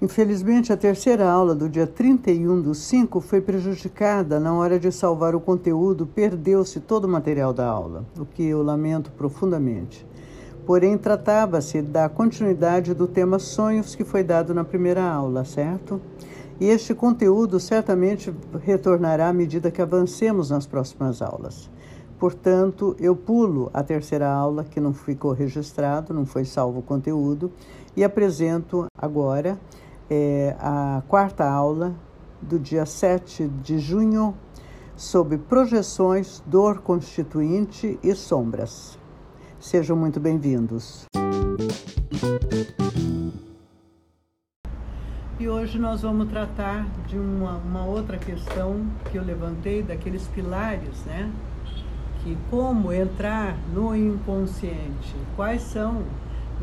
Infelizmente, a terceira aula do dia 31 do 5 foi prejudicada na hora de salvar o conteúdo, perdeu-se todo o material da aula, o que eu lamento profundamente. Porém, tratava-se da continuidade do tema sonhos que foi dado na primeira aula, certo? E este conteúdo certamente retornará à medida que avancemos nas próximas aulas. Portanto, eu pulo a terceira aula, que não ficou registrado, não foi salvo o conteúdo, e apresento agora é, a quarta aula do dia 7 de junho sobre projeções, dor constituinte e sombras. Sejam muito bem-vindos. E hoje nós vamos tratar de uma, uma, outra questão que eu levantei, daqueles pilares, né? Que como entrar no inconsciente, quais são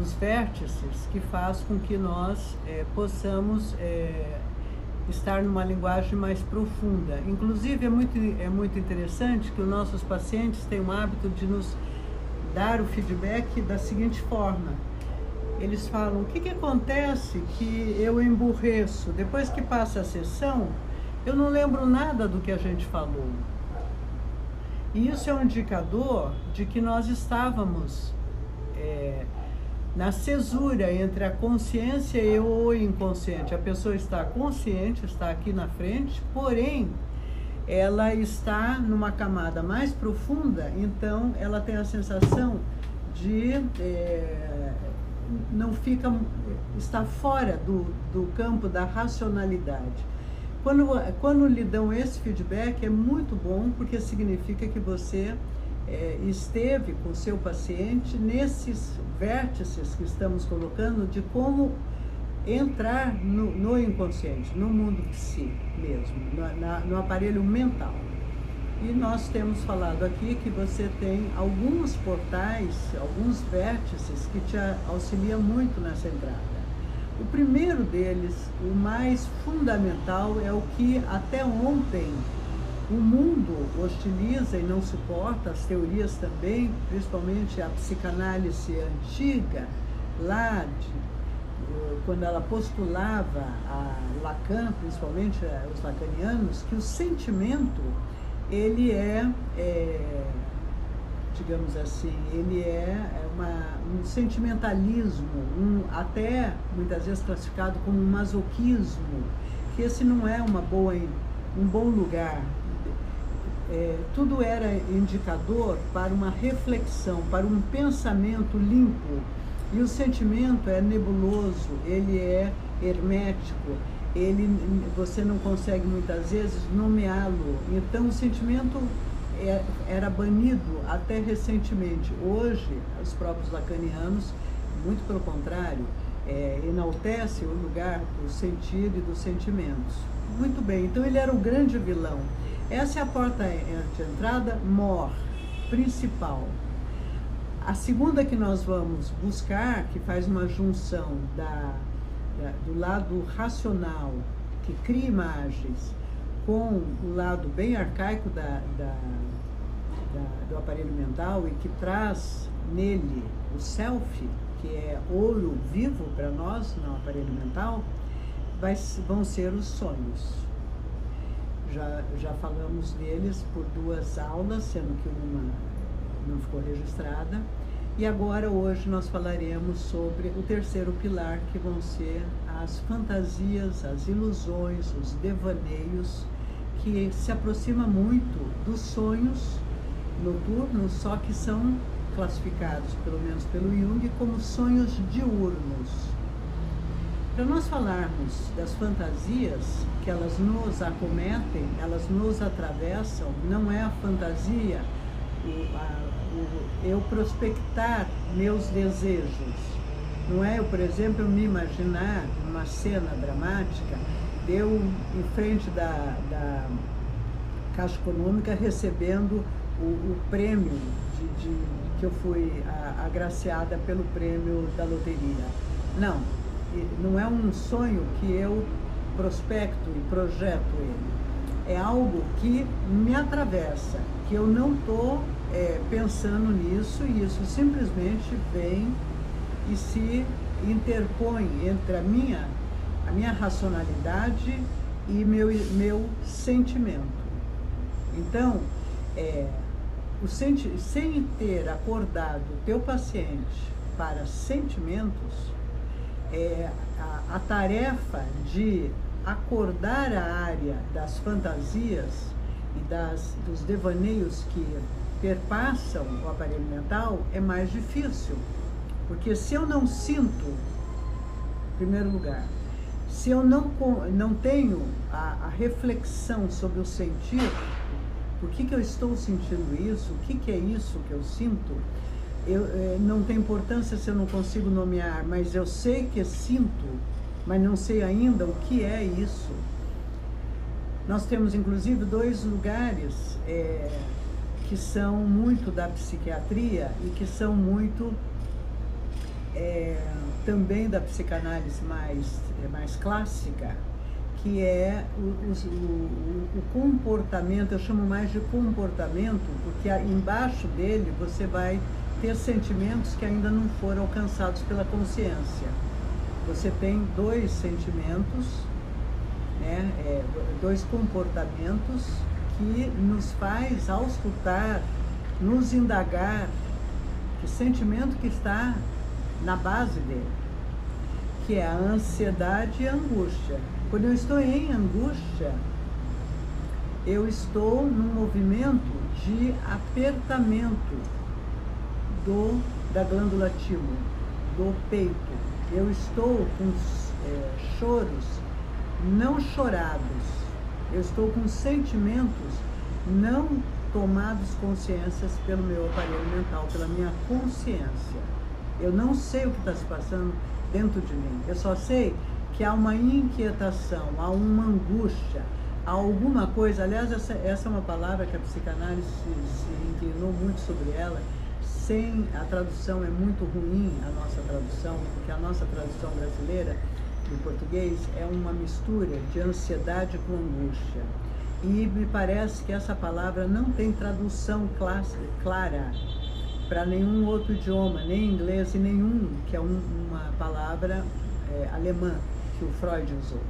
os vértices que faz com que nós é, possamos é, estar numa linguagem mais profunda. Inclusive, é muito, é muito interessante que os nossos pacientes têm o hábito de nos dar o feedback da seguinte forma. Eles falam, o que, que acontece que eu emburreço? Depois que passa a sessão, eu não lembro nada do que a gente falou. E isso é um indicador de que nós estávamos... É, na cesura entre a consciência e o inconsciente. A pessoa está consciente, está aqui na frente, porém ela está numa camada mais profunda, então ela tem a sensação de é, não fica está fora do, do campo da racionalidade. Quando, quando lhe dão esse feedback é muito bom porque significa que você é, esteve com seu paciente nesses vértices que estamos colocando de como entrar no, no inconsciente, no mundo de si mesmo, no, na, no aparelho mental. E nós temos falado aqui que você tem alguns portais, alguns vértices que te auxiliam muito nessa entrada. O primeiro deles, o mais fundamental, é o que até ontem o mundo hostiliza e não suporta, as teorias também, principalmente a psicanálise antiga, lá de, eh, quando ela postulava a Lacan, principalmente eh, os lacanianos, que o sentimento ele é, é digamos assim, ele é, é uma, um sentimentalismo, um, até muitas vezes classificado como um masoquismo, que esse não é uma boa, um bom lugar é, tudo era indicador para uma reflexão, para um pensamento limpo. E o sentimento é nebuloso, ele é hermético, ele, você não consegue muitas vezes nomeá-lo. Então o sentimento é, era banido até recentemente. Hoje, os próprios lacanianos, muito pelo contrário, é, o lugar do sentido e dos sentimentos. Muito bem, então ele era o grande vilão. Essa é a porta de entrada mor, principal. A segunda que nós vamos buscar, que faz uma junção da, da, do lado racional, que cria imagens, com o lado bem arcaico da, da, do aparelho mental e que traz nele o self, que é ouro vivo para nós no aparelho mental, vai, vão ser os sonhos já, já falamos deles por duas aulas, sendo que uma não ficou registrada. E agora, hoje, nós falaremos sobre o terceiro pilar, que vão ser as fantasias, as ilusões, os devaneios, que se aproxima muito dos sonhos noturnos, só que são classificados, pelo menos pelo Jung, como sonhos diurnos. Para nós falarmos das fantasias que elas nos acometem, elas nos atravessam, não é a fantasia o, a, o, eu prospectar meus desejos. Não é eu, por exemplo, me imaginar uma cena dramática, eu em frente da, da Caixa Econômica recebendo o, o prêmio de, de, que eu fui a, agraciada pelo prêmio da loteria. Não, não é um sonho que eu prospecto e projeto ele. É algo que me atravessa, que eu não estou é, pensando nisso e isso simplesmente vem e se interpõe entre a minha a minha racionalidade e meu, meu sentimento. Então, é, o senti sem ter acordado o teu paciente para sentimentos, é, a, a tarefa de acordar a área das fantasias e das, dos devaneios que perpassam o aparelho mental é mais difícil. Porque se eu não sinto, em primeiro lugar, se eu não, não tenho a, a reflexão sobre o sentir, por que, que eu estou sentindo isso, o que, que é isso que eu sinto, eu, é, não tem importância se eu não consigo nomear, mas eu sei que sinto, mas não sei ainda o que é isso. Nós temos inclusive dois lugares é, que são muito da psiquiatria e que são muito é, também da psicanálise mais, mais clássica, que é o, o, o, comportamento, eu chamo mais de comportamento, porque embaixo dele você vai ter sentimentos que ainda não foram alcançados pela consciência. Você tem dois sentimentos, né, é, dois comportamentos que nos faz auscultar, nos indagar que sentimento que está na base dele, que é a ansiedade e a angústia. Quando eu estou em angústia, eu estou num movimento de apertamento do, da glândula timo, do peito. Eu estou com é, choros não chorados, eu estou com sentimentos não tomados consciências pelo meu aparelho mental, pela minha consciência. Eu não sei o que está se passando dentro de mim. Eu só sei que há uma inquietação, há uma angústia, há alguma coisa. Aliás, essa, essa é uma palavra que a psicanálise se, se inclinou muito sobre ela. Sem a tradução é muito ruim a nossa tradução, porque a nossa tradução brasileira do português é uma mistura de ansiedade com angústia. E me parece que essa palavra não tem tradução clara para nenhum outro idioma, nem inglês e nenhum, que é um, uma palavra é, alemã que o Freud usou.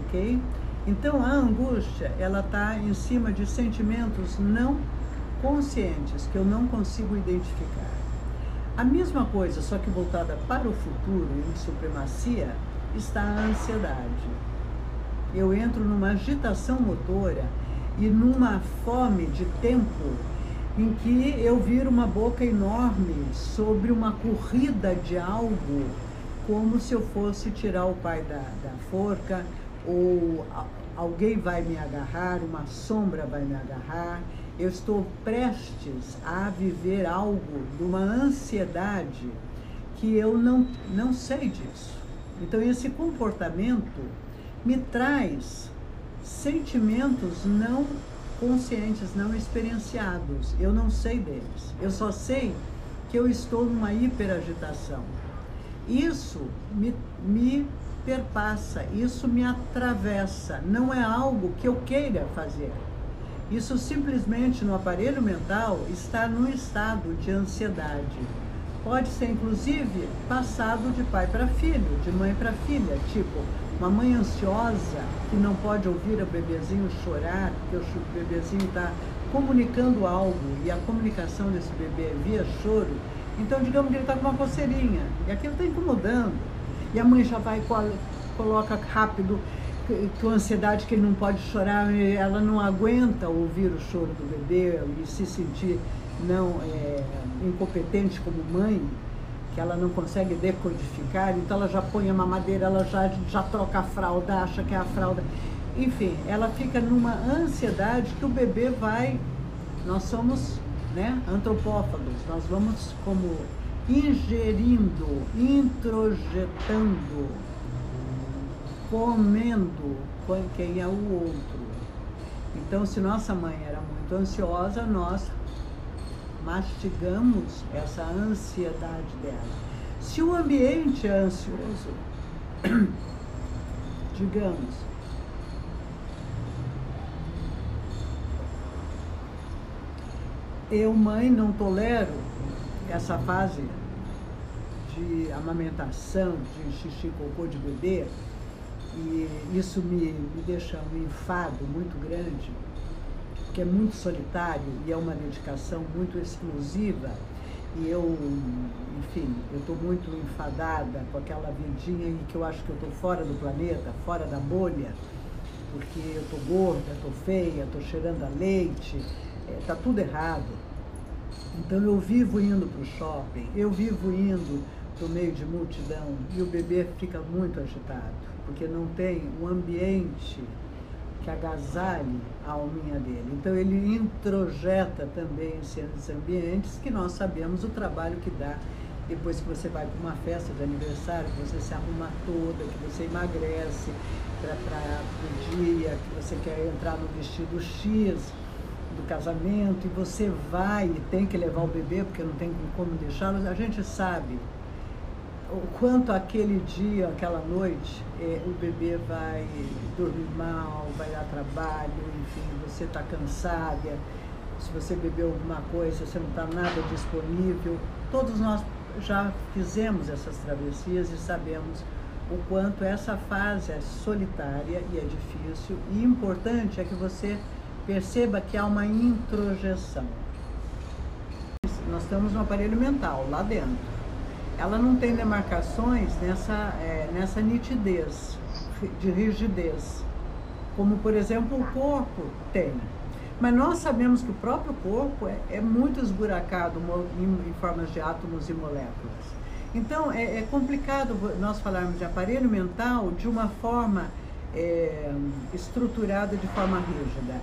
Ok? Então a angústia, ela está em cima de sentimentos não conscientes, que eu não consigo identificar. A mesma coisa, só que voltada para o futuro, em supremacia, está a ansiedade. Eu entro numa agitação motora e numa fome de tempo em que eu viro uma boca enorme sobre uma corrida de algo, como se eu fosse tirar o pai da, da forca, ou alguém vai me agarrar, uma sombra vai me agarrar. Eu estou prestes a viver algo de uma ansiedade que eu não, não sei disso. Então, esse comportamento me traz sentimentos não conscientes, não experienciados. Eu não sei deles. Eu só sei que eu estou numa hiperagitação. Isso me, me perpassa, isso me atravessa. Não é algo que eu queira fazer. Isso simplesmente no aparelho mental está num estado de ansiedade. Pode ser inclusive passado de pai para filho, de mãe para filha, tipo, uma mãe ansiosa que não pode ouvir o bebezinho chorar, porque o bebezinho está comunicando algo e a comunicação desse bebê é via choro, então digamos que ele está com uma coceirinha e aquilo está incomodando. E a mãe já vai coloca rápido com ansiedade que ele não pode chorar, ela não aguenta ouvir o choro do bebê e se sentir não é, incompetente como mãe, que ela não consegue decodificar, então ela já põe a mamadeira, ela já, já troca a fralda, acha que é a fralda. Enfim, ela fica numa ansiedade que o bebê vai. Nós somos né, antropófagos, nós vamos como ingerindo, introjetando, comendo quem é o outro. Então, se nossa mãe era muito ansiosa, nós mastigamos essa ansiedade dela. Se o ambiente é ansioso, digamos, eu, mãe, não tolero essa fase de amamentação, de xixi, cocô de bebê, E isso me, me deixa um enfado muito grande, porque é muito solitário e é uma dedicação muito exclusiva. E eu, enfim, eu estou muito enfadada com aquela vidinha em que eu acho que eu estou fora do planeta, fora da bolha, porque eu estou gorda, estou feia, estou cheirando a leite, está é, tudo errado. Então eu vivo indo para o shopping, eu vivo indo para o meio de multidão e o bebê fica muito agitado, porque não tem um ambiente que agasalhe a alminha dele. Então ele introjeta também esses ambientes que nós sabemos o trabalho que dá depois que você vai para uma festa de aniversário, que você se arruma toda, que você emagrece para o dia, que você quer entrar no vestido X do casamento e você vai e tem que levar o bebê porque não tem como deixá-lo, a gente sabe o quanto aquele dia, aquela noite, é, o bebê vai dormir mal, vai dar trabalho, enfim, você está cansada, se você bebeu alguma coisa, você não está nada disponível. Todos nós já fizemos essas travessias e sabemos o quanto essa fase é solitária e é difícil. E importante é que você perceba que há uma introjeção. Nós temos um aparelho mental lá dentro. Ela não tem demarcações nessa, é, nessa nitidez, de rigidez, como por exemplo o corpo tem. Mas nós sabemos que o próprio corpo é, é muito esburacado em, em, formas de átomos e moléculas. Então é, é, complicado nós falarmos de aparelho mental de uma forma é, estruturada de forma rígida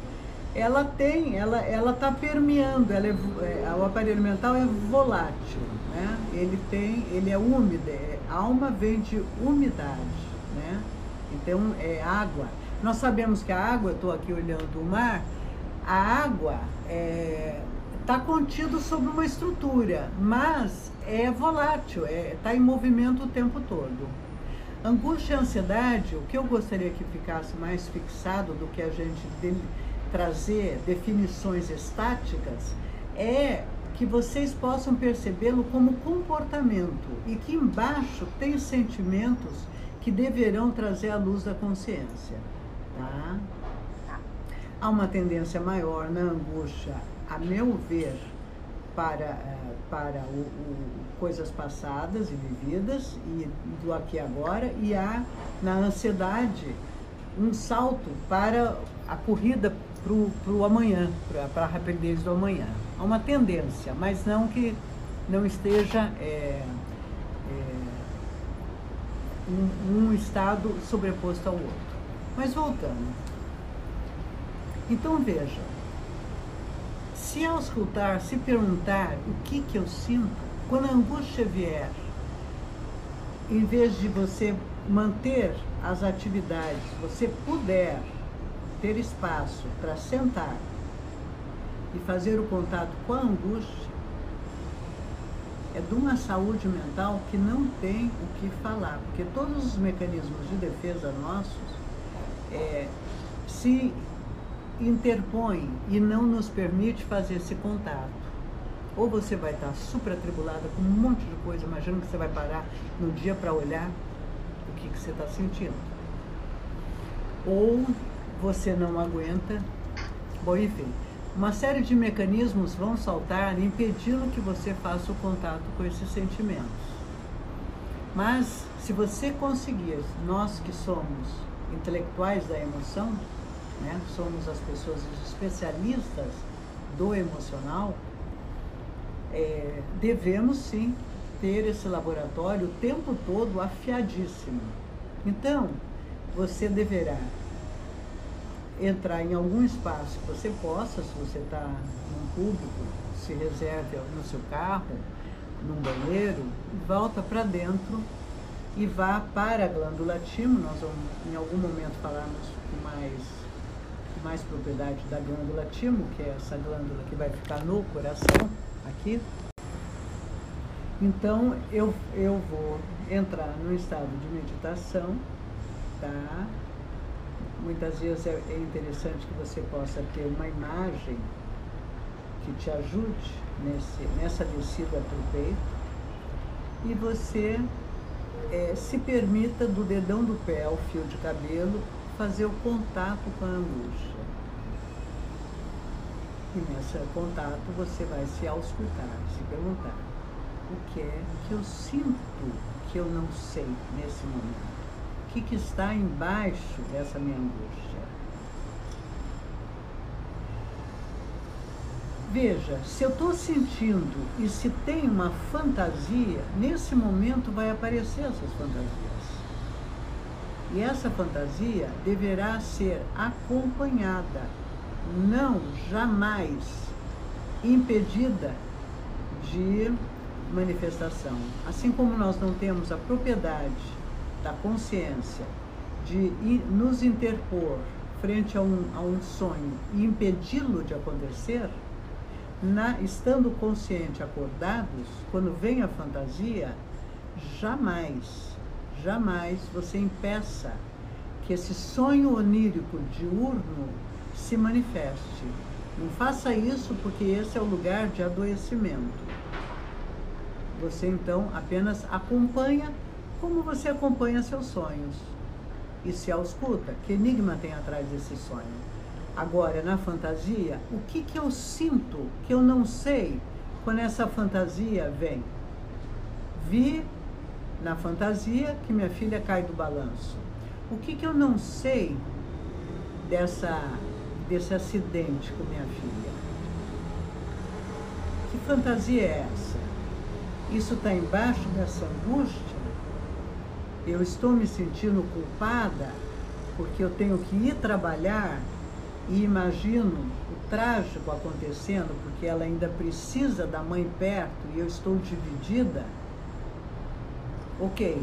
ela tem, ela ela está permeando, ela é, é, o aparelho mental é volátil, né? Ele tem, ele é úmido, é, alma vem de umidade, né? Então é água. Nós sabemos que a água, estou aqui olhando o mar, a água está é, tá contido sobre uma estrutura, mas é volátil, está é, tá em movimento o tempo todo. Angústia e ansiedade, o que eu gostaria que ficasse mais fixado do que a gente trazer definições estáticas é que vocês possam percebê-lo como comportamento e que embaixo tem sentimentos que deverão trazer a luz da consciência. Tá? Há uma tendência maior na angústia, a meu ver, para, eh, para o, o, coisas passadas e vividas e do aqui e agora, e há na ansiedade um salto para a corrida para o amanhã, para a rapidez do amanhã. Há uma tendência, mas não que não esteja é, é, um, um estado sobreposto ao outro. Mas voltando. Então veja, se ao escutar, se perguntar o que, que eu sinto, quando a angústia vier, em vez de você manter as atividades, você puder ter espaço para sentar e fazer o contato com a angústia é de uma saúde mental que não tem o que falar, porque todos os mecanismos de defesa nossos é, se interpõem e não nos permite fazer esse contato. Ou você vai estar super atribulada com um monte de coisa, imagina que você vai parar no dia para olhar o que, que você está sentindo. Ou você não aguenta. Bom, enfim, uma série de mecanismos vão saltar impedindo que você faça o contato com esses sentimentos. Mas se você conseguir, nós que somos intelectuais da emoção, né, somos as pessoas especialistas do emocional, é, devemos sim ter esse laboratório o tempo todo afiadíssimo. Então, você deverá entrar em algum espaço que você possa, se você está num público, se reserve no seu carro, num banheiro, volta para dentro e vá para a glândula timo. Nós vamos em algum momento falarmos com mais, com mais propriedade da glândula timo, que é essa glândula que vai ficar no coração, aqui. Então eu, eu vou entrar no estado de meditação, tá? Muitas vezes é, é interessante que você possa ter uma imagem que te ajude nesse, nessa descida para o peito e você é, se permita do dedão do pé ao fio de cabelo fazer o contato com a angústia. E nesse contato você vai se auscultar, se perguntar o que é que eu sinto que eu não sei nesse momento. Que, que está embaixo dessa minha angústia? Veja, se eu estou sentindo e se tem uma fantasia, nesse momento vai aparecer essas fantasias. E essa fantasia deverá ser acompanhada, não jamais impedida de manifestação. Assim como nós não temos a propriedade da consciência de nos interpor frente a um, a um sonho e impedi-lo de acontecer, na, estando consciente, acordados, quando vem a fantasia, jamais, jamais você impeça que esse sonho onírico diurno se manifeste. Não faça isso porque esse é o lugar de adoecimento. Você então apenas acompanha como você acompanha seus sonhos e se ausculta. Que enigma tem atrás desse sonho? Agora, na fantasia, o que, que eu sinto que eu não sei quando essa fantasia vem? Vi na fantasia que minha filha cai do balanço. O que, que eu não sei dessa, desse acidente com minha filha? Que fantasia é essa? Isso está embaixo dessa angústia? Eu estou me sentindo culpada porque eu tenho que ir trabalhar e imagino o trágico acontecendo, porque ela ainda precisa da mãe perto e eu estou dividida, ok,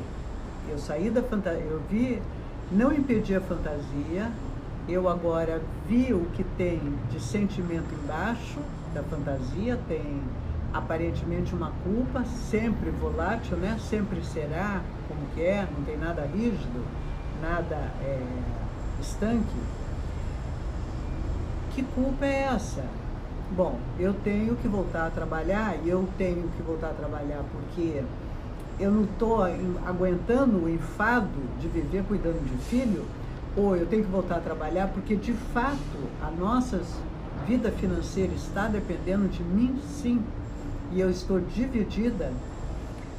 eu saí da fantasia, eu vi, não impedi a fantasia, eu agora vi o que tem de sentimento embaixo da fantasia, tem aparentemente uma culpa, sempre volátil, né? Sempre será como que é, não tem nada rígido, nada é, estanque. Que culpa é essa? Bom, eu tenho que voltar a trabalhar e eu tenho que voltar a trabalhar porque eu não estou aguentando o enfado de viver cuidando de filho, ou eu tenho que voltar a trabalhar porque de fato a nossa vida financeira está dependendo de mim, sim, e eu estou dividida,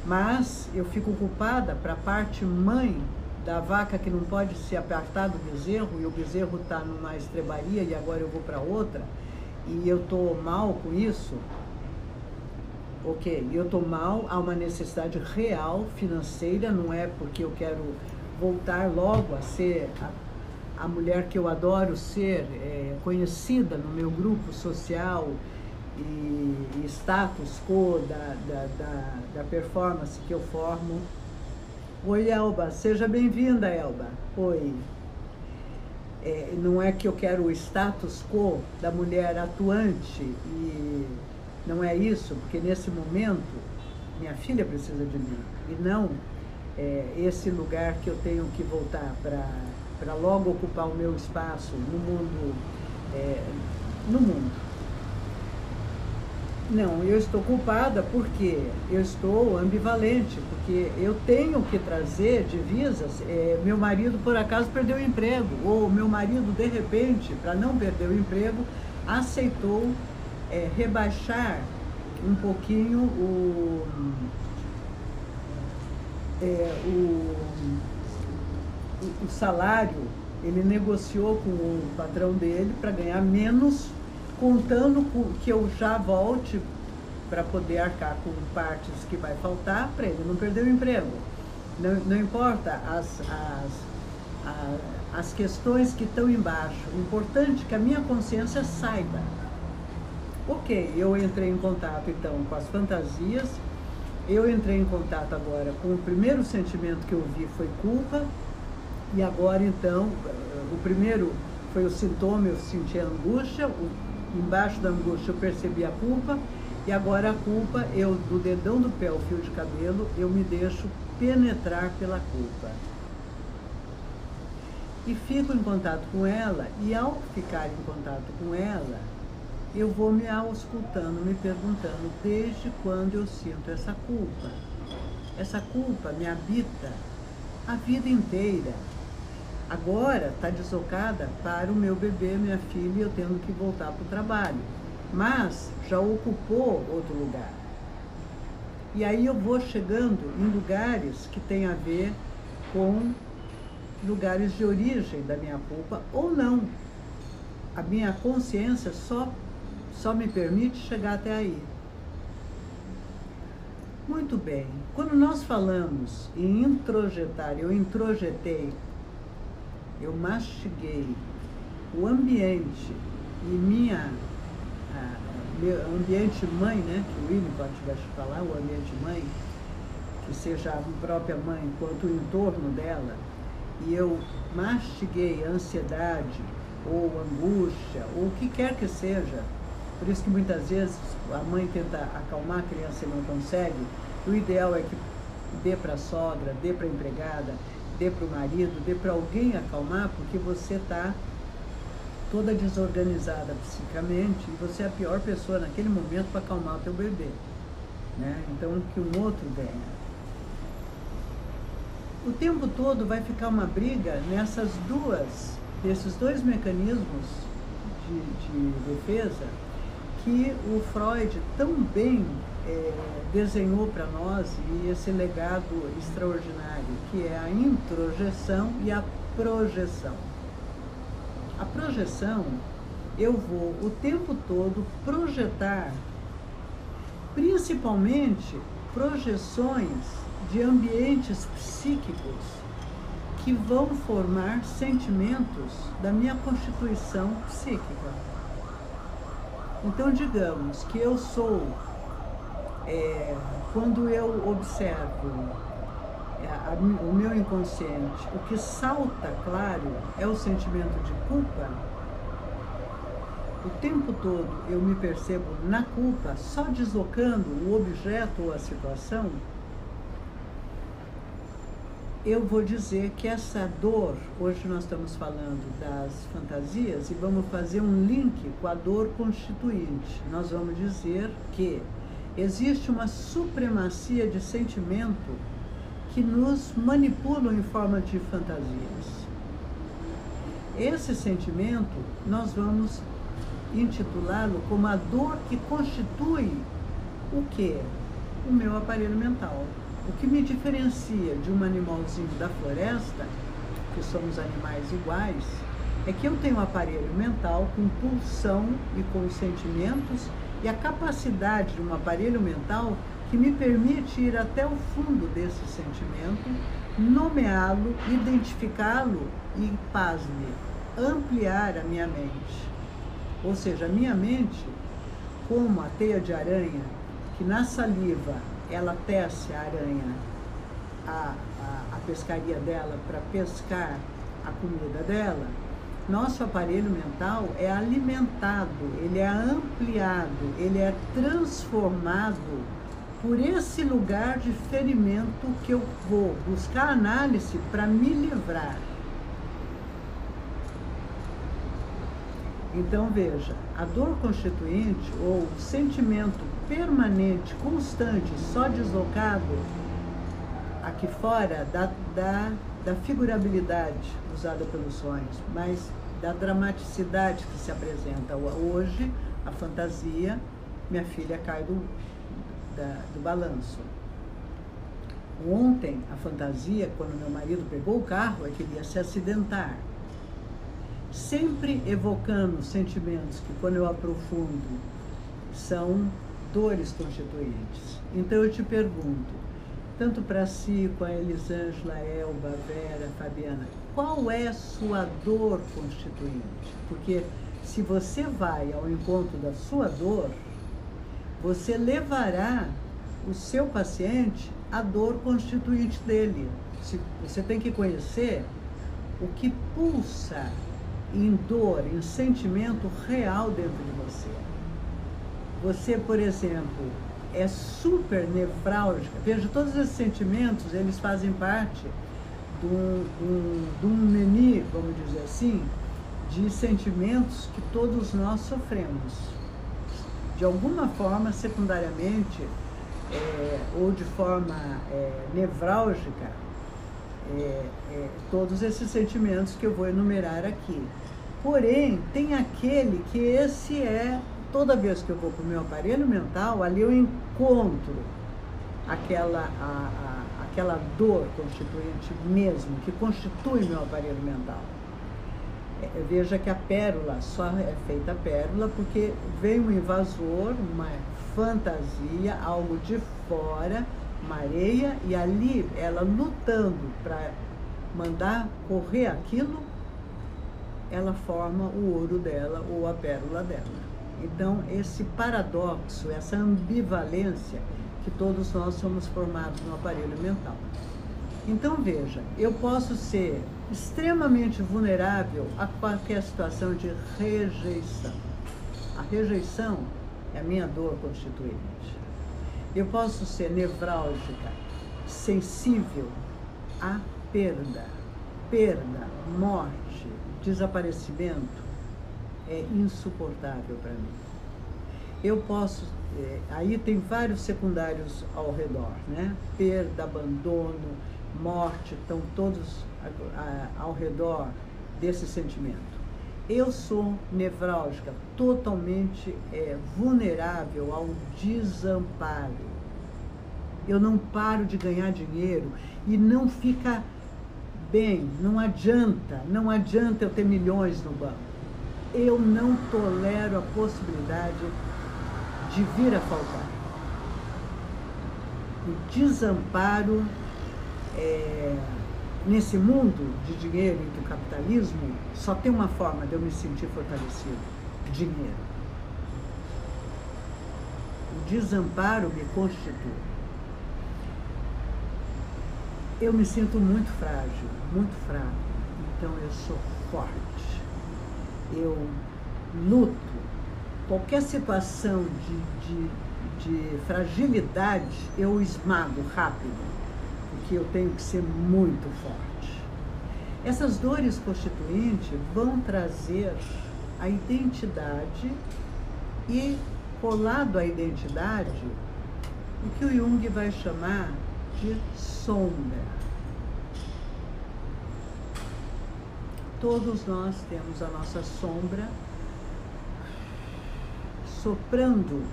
mas eu fico culpada para a parte mãe da vaca que não pode se apartar do bezerro e o bezerro está numa estrebaria e agora eu vou para outra. E eu estou mal com isso, ok, eu estou mal, há uma necessidade real financeira, não é porque eu quero voltar logo a ser a, a mulher que eu adoro ser, é, conhecida no meu grupo social e, status quo da, da, da, da performance que eu formo Oi, Elba. Seja bem-vinda, Elba. Oi. É, não é que eu quero o status quo da mulher atuante e não é isso, porque nesse momento minha filha precisa de mim e não é, esse lugar que eu tenho que voltar para logo ocupar o meu espaço no mundo, é, no mundo. Não, eu estou culpada porque eu estou ambivalente, porque eu tenho que trazer divisas. É, meu marido, por acaso, perdeu o emprego, ou meu marido, de repente, para não perder o emprego, aceitou é, rebaixar um pouquinho o, é, o, o salário. Ele negociou com o patrão dele para ganhar menos contando com que eu já volte para poder arcar com partes que vai faltar para ele não perder o emprego. Não, não importa as, as, as, questões que estão embaixo, o importante é que a minha consciência saiba. Ok, eu entrei em contato então com as fantasias, eu entrei em contato agora com o primeiro sentimento que eu vi foi culpa, e agora então, o primeiro foi o sintoma, eu senti angústia, o embaixo da angústia eu percebi a culpa e agora a culpa, eu do dedão do pé ao fio de cabelo, eu me deixo penetrar pela culpa. E fico em contato com ela, e ao ficar em contato com ela, eu vou me auscultando, me perguntando desde quando eu sinto essa culpa. essa culpa me habita a vida inteira. Agora está deslocada para o meu bebê, minha filha, e eu tendo que voltar para o trabalho. Mas já ocupou outro lugar. E aí eu vou chegando em lugares que têm a ver com lugares de origem da minha culpa ou não. A minha consciência só, só me permite chegar até aí. Muito bem. Quando nós falamos em introjetar, eu introjetei, eu mastiguei o ambiente e minha meu ambiente mãe, né, que o Winnicott vai falar, o ambiente mãe, que seja a própria mãe quanto o entorno dela, e eu mastiguei a ansiedade ou angústia ou o que quer que seja, por isso que muitas vezes a mãe tenta acalmar a criança e não consegue, o ideal é que dê para a sogra, dê para a empregada, dê para o marido, dê para alguém acalmar, porque você está toda desorganizada psicamente e você é a pior pessoa naquele momento para acalmar o teu bebê. Né? Então, que um outro venha. O tempo todo vai ficar uma briga nessas duas, desses dois mecanismos de, de defesa que o Freud tão bem é, desenhou para nós e esse legado extraordinário, que é a introjeção e a projeção. A projeção, eu vou o tempo todo projetar, principalmente projeções de ambientes psíquicos que vão formar sentimentos da minha constituição psíquica. Então, digamos que eu sou, é, quando eu observo a, o meu inconsciente, o que salta claro é o sentimento de culpa, o tempo todo eu me percebo na culpa, só deslocando o objeto ou a situação, eu vou dizer que essa dor, hoje nós estamos falando das fantasias e vamos fazer um link com a dor constituinte. Nós vamos dizer que existe uma supremacia de sentimento que nos manipulam em forma de fantasias. Esse sentimento nós vamos intitulá-lo como a dor que constitui o que? O meu aparelho mental. O que me diferencia de um animalzinho da floresta, que somos animais iguais, é que eu tenho um aparelho mental com pulsão e com sentimentos e a capacidade de um aparelho mental que me permite ir até o fundo desse sentimento, nomeá-lo, identificá-lo e, pasme, ampliar a minha mente. Ou seja, a minha mente, como a teia de aranha, que na saliva ela tece a aranha, a, a, a pescaria dela para pescar a comida dela, nosso aparelho mental é alimentado, ele é ampliado, ele é transformado por esse lugar de ferimento que eu vou buscar análise para me livrar. Então veja, a dor constituinte ou sentimento permanente, constante, só deslocado aqui fora da, da, da figurabilidade usada pelos sonhos, mas da dramaticidade que se apresenta. Hoje, a fantasia, minha filha cai do, da, do balanço. Ontem, a fantasia, quando meu marido pegou o carro, é que ele ia se acidentar. Sempre evocando sentimentos que, quando eu aprofundo, são dores constituintes. Então, eu te pergunto, tanto para si, com a Elisângela, Elba, Vera, Fabiana, qual é a sua dor constituinte? Porque se você vai ao encontro da sua dor, você levará o seu paciente à dor constituinte dele. Você tem que conhecer o que pulsa em dor, em sentimento real dentro de você. Você, por exemplo, é super nevrálgica. Veja, todos esses sentimentos, eles fazem parte de um, um, de um menu, vamos dizer assim, de sentimentos que todos nós sofremos de alguma forma, secundariamente, é, ou de forma é, nevrálgica é, é, todos esses sentimentos que eu vou enumerar aqui. Porém, tem aquele que esse é, toda vez que eu vou para o meu aparelho mental, ali eu encontro aquela, a, a, aquela dor constituinte mesmo, que constitui meu aparelho mental. É, veja que a pérola só é feita pérola porque vem um invasor, uma fantasia, algo de fora, uma areia, e ali ela lutando para mandar correr aquilo, ela forma o ouro dela ou a pérola dela. Então, esse paradoxo, essa ambivalência que todos nós somos formados no aparelho mental. Então, veja, eu posso ser extremamente vulnerável a qualquer situação de rejeição. A rejeição é a minha dor constituinte. Eu posso ser nevrálgica, sensível à perda. Perda, morte, desaparecimento é insuportável para mim. Eu posso, é, aí tem vários secundários ao redor, né? Perda, abandono, morte, estão todos ao redor desse sentimento. Eu sou nevrálgica, totalmente é, vulnerável ao desamparo. Eu não paro de ganhar dinheiro e não fica bem, não adianta, não adianta eu ter milhões no banco. Eu não tolero a possibilidade de vir a faltar. O desamparo é, nesse mundo de dinheiro e do capitalismo, só tem uma forma de eu me sentir fortalecido: dinheiro. O desamparo me constitui. Eu me sinto muito frágil, muito fraco. Então eu sou forte. Eu luto. Qualquer situação de, de, de fragilidade eu esmago rápido que eu tenho que ser muito forte. Essas dores constituintes vão trazer a identidade e, colado à identidade, o que o Jung vai chamar de sombra. Todos nós temos a nossa sombra soprando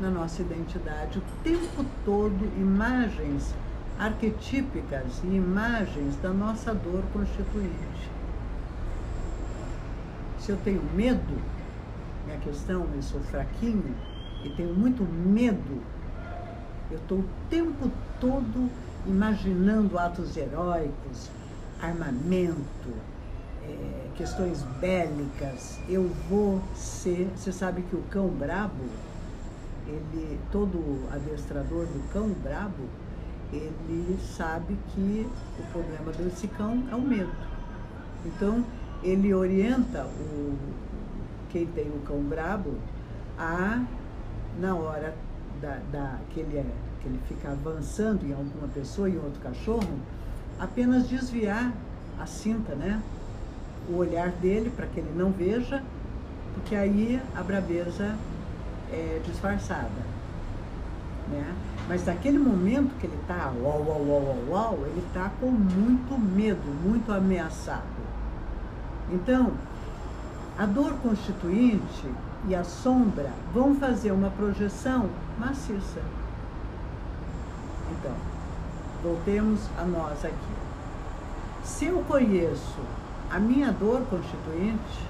na nossa identidade o tempo todo imagens arquetípicas e imagens da nossa dor constituinte. Se eu tenho medo, minha questão, eu sou fraquinho e tenho muito medo, eu estou o tempo todo imaginando atos heróicos, armamento, é, questões bélicas. Eu vou ser. Você sabe que o cão brabo, ele, todo adestrador do cão brabo, ele sabe que o problema desse cão é o medo. Então, ele orienta o, quem tem o cão brabo a, na hora da, da, que, ele é, que ele fica avançando em alguma pessoa, em outro cachorro, apenas desviar a cinta, né? O olhar dele para que ele não veja, porque aí a brabeza é disfarçada. Né? Mas naquele momento que ele está uau, uau, uau, uau, ele está com muito medo, muito ameaçado. Então, a dor constituinte e a sombra vão fazer uma projeção maciça. Então, voltemos a nós aqui. Se eu conheço a minha dor constituinte,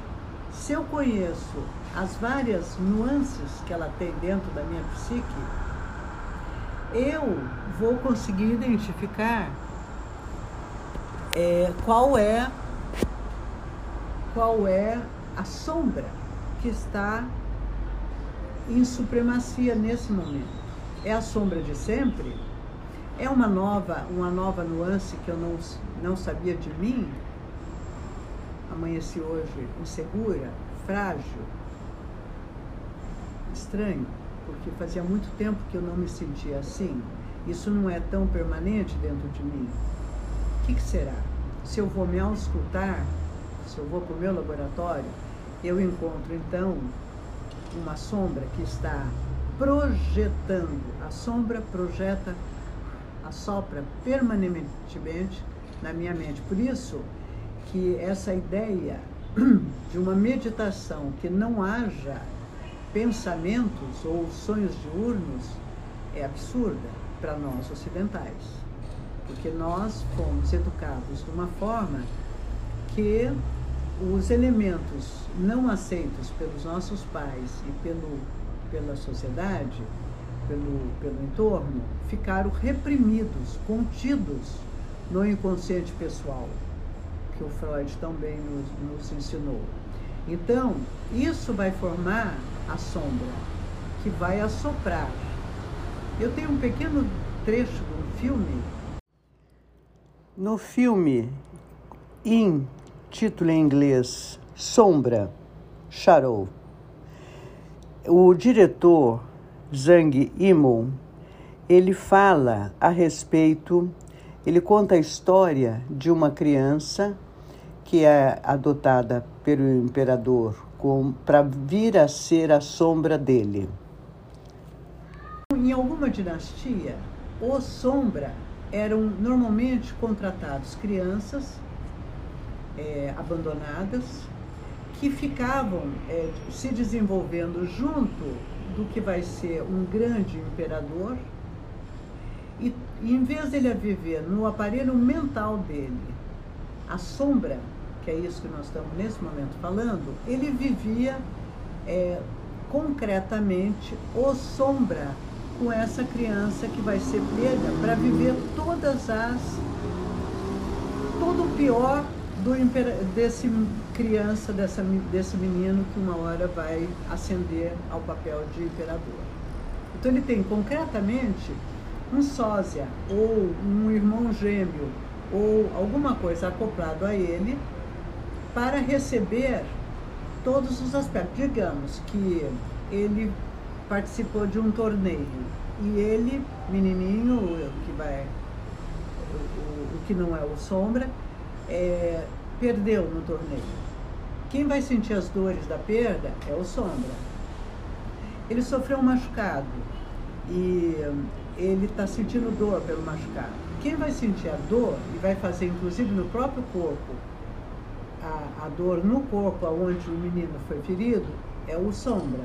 se eu conheço as várias nuances que ela tem dentro da minha psique, eu vou conseguir identificar é, qual é qual é a sombra que está em supremacia nesse momento. É a sombra de sempre? É uma nova, uma nova nuance que eu não, não sabia de mim? Amanheci hoje insegura, frágil, estranho porque fazia muito tempo que eu não me sentia assim. Isso não é tão permanente dentro de mim. O que, que será? Se eu vou me auscultar, se eu vou para o meu laboratório, eu encontro então uma sombra que está projetando. A sombra projeta, assopra permanentemente na minha mente. Por isso que essa ideia de uma meditação que não haja pensamentos ou sonhos diurnos é absurda para nós ocidentais. Porque nós fomos educados de uma forma que os elementos não aceitos pelos nossos pais e pelo, pela sociedade, pelo, pelo entorno, ficaram reprimidos, contidos no inconsciente pessoal, que o Freud também nos, nos ensinou. Então, isso vai formar a sombra, que vai assoprar. Eu tenho um pequeno trecho do filme. No filme, em título em inglês, Sombra, Shadow, o diretor Zhang Yimou, ele fala a respeito, ele conta a história de uma criança que é adotada pelo imperador para vir a ser a sombra dele. Em alguma dinastia, os sombra eram normalmente contratados crianças é, abandonadas que ficavam é, se desenvolvendo junto do que vai ser um grande imperador, e, e em vez dele viver no aparelho mental dele, a sombra, que é isso que nós estamos nesse momento falando, ele vivia é, concretamente o sombra com essa criança que vai ser pega para viver todas as todo o pior do desse criança, dessa, desse menino que uma hora vai ascender ao papel de imperador. Então ele tem concretamente um sósia ou um irmão gêmeo ou alguma coisa acoplado a ele para receber todos os aspectos. Digamos que ele participou de um torneio e ele, menininho, que vai, o, o que não é o sombra, é, perdeu no torneio. Quem vai sentir as dores da perda é o Sombra. Ele sofreu um machucado e ele está sentindo dor pelo machucado. Quem vai sentir a dor e vai fazer, inclusive no próprio corpo, a, a dor no corpo onde o menino foi ferido, é o Sombra.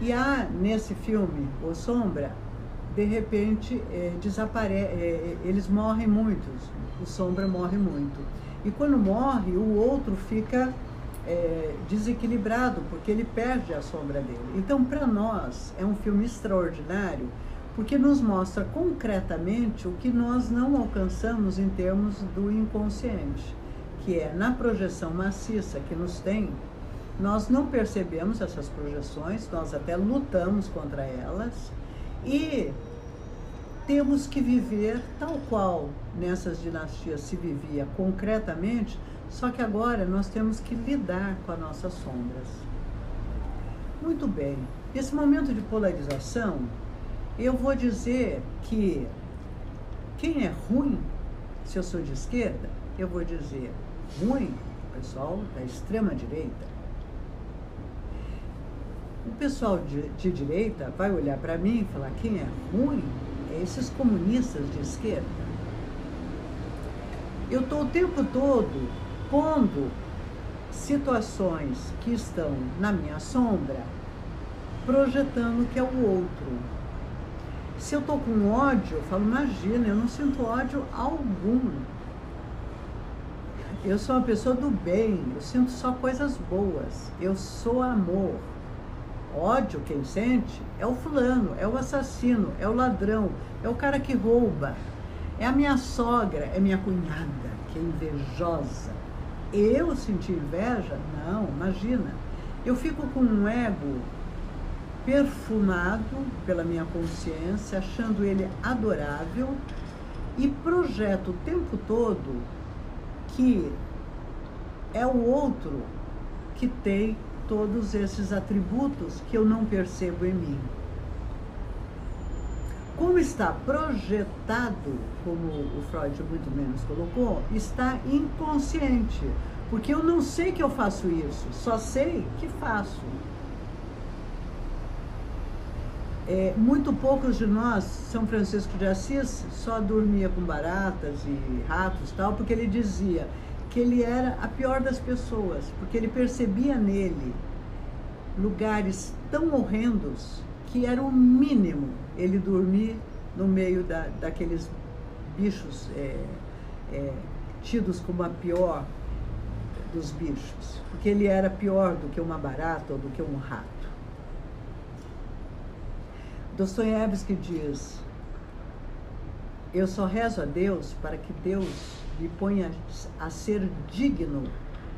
E há nesse filme, O Sombra, de repente é, desapare é, eles morrem muitos, o Sombra morre muito. E quando morre, o outro fica é, desequilibrado, porque ele perde a sombra dele. Então, para nós, é um filme extraordinário, porque nos mostra concretamente o que nós não alcançamos em termos do inconsciente, que é na projeção maciça que nos tem, nós não percebemos essas projeções, nós até lutamos contra elas e temos que viver tal qual nessas dinastias se vivia concretamente, só que agora nós temos que lidar com as nossas sombras. Muito bem, esse momento de polarização, eu vou dizer que quem é ruim, se eu sou de esquerda, eu vou dizer ruim, pessoal da extrema direita. O pessoal de, de direita vai olhar para mim e falar quem é ruim esses comunistas de esquerda. Eu estou o tempo todo pondo situações que estão na minha sombra, projetando que é o outro. Se eu estou com ódio, eu falo, imagina, eu não sinto ódio algum. Eu sou uma pessoa do bem, eu sinto só coisas boas. Eu sou amor. Ódio, quem sente, é o fulano, é o assassino, é o ladrão, é o cara que rouba, é a minha sogra, é minha cunhada, que é invejosa. Eu senti inveja? Não, imagina. Eu fico com um ego perfumado pela minha consciência, achando ele adorável e projeto o tempo todo que é o outro que tem todos esses atributos que eu não percebo em mim. Como está projetado, como o Freud muito menos colocou, está inconsciente, porque eu não sei que eu faço isso, só sei que faço. É, muito poucos de nós, São Francisco de Assis, só dormia com baratas e ratos tal, porque ele dizia que ele era a pior das pessoas, porque ele percebia nele lugares tão horrendos que era o mínimo ele dormir no meio da, daqueles bichos é, é, tidos como a pior dos bichos, porque ele era pior do que uma barata ou do que um rato. Dostoiévski diz: Eu só rezo a Deus para que Deus me ponha a ser digno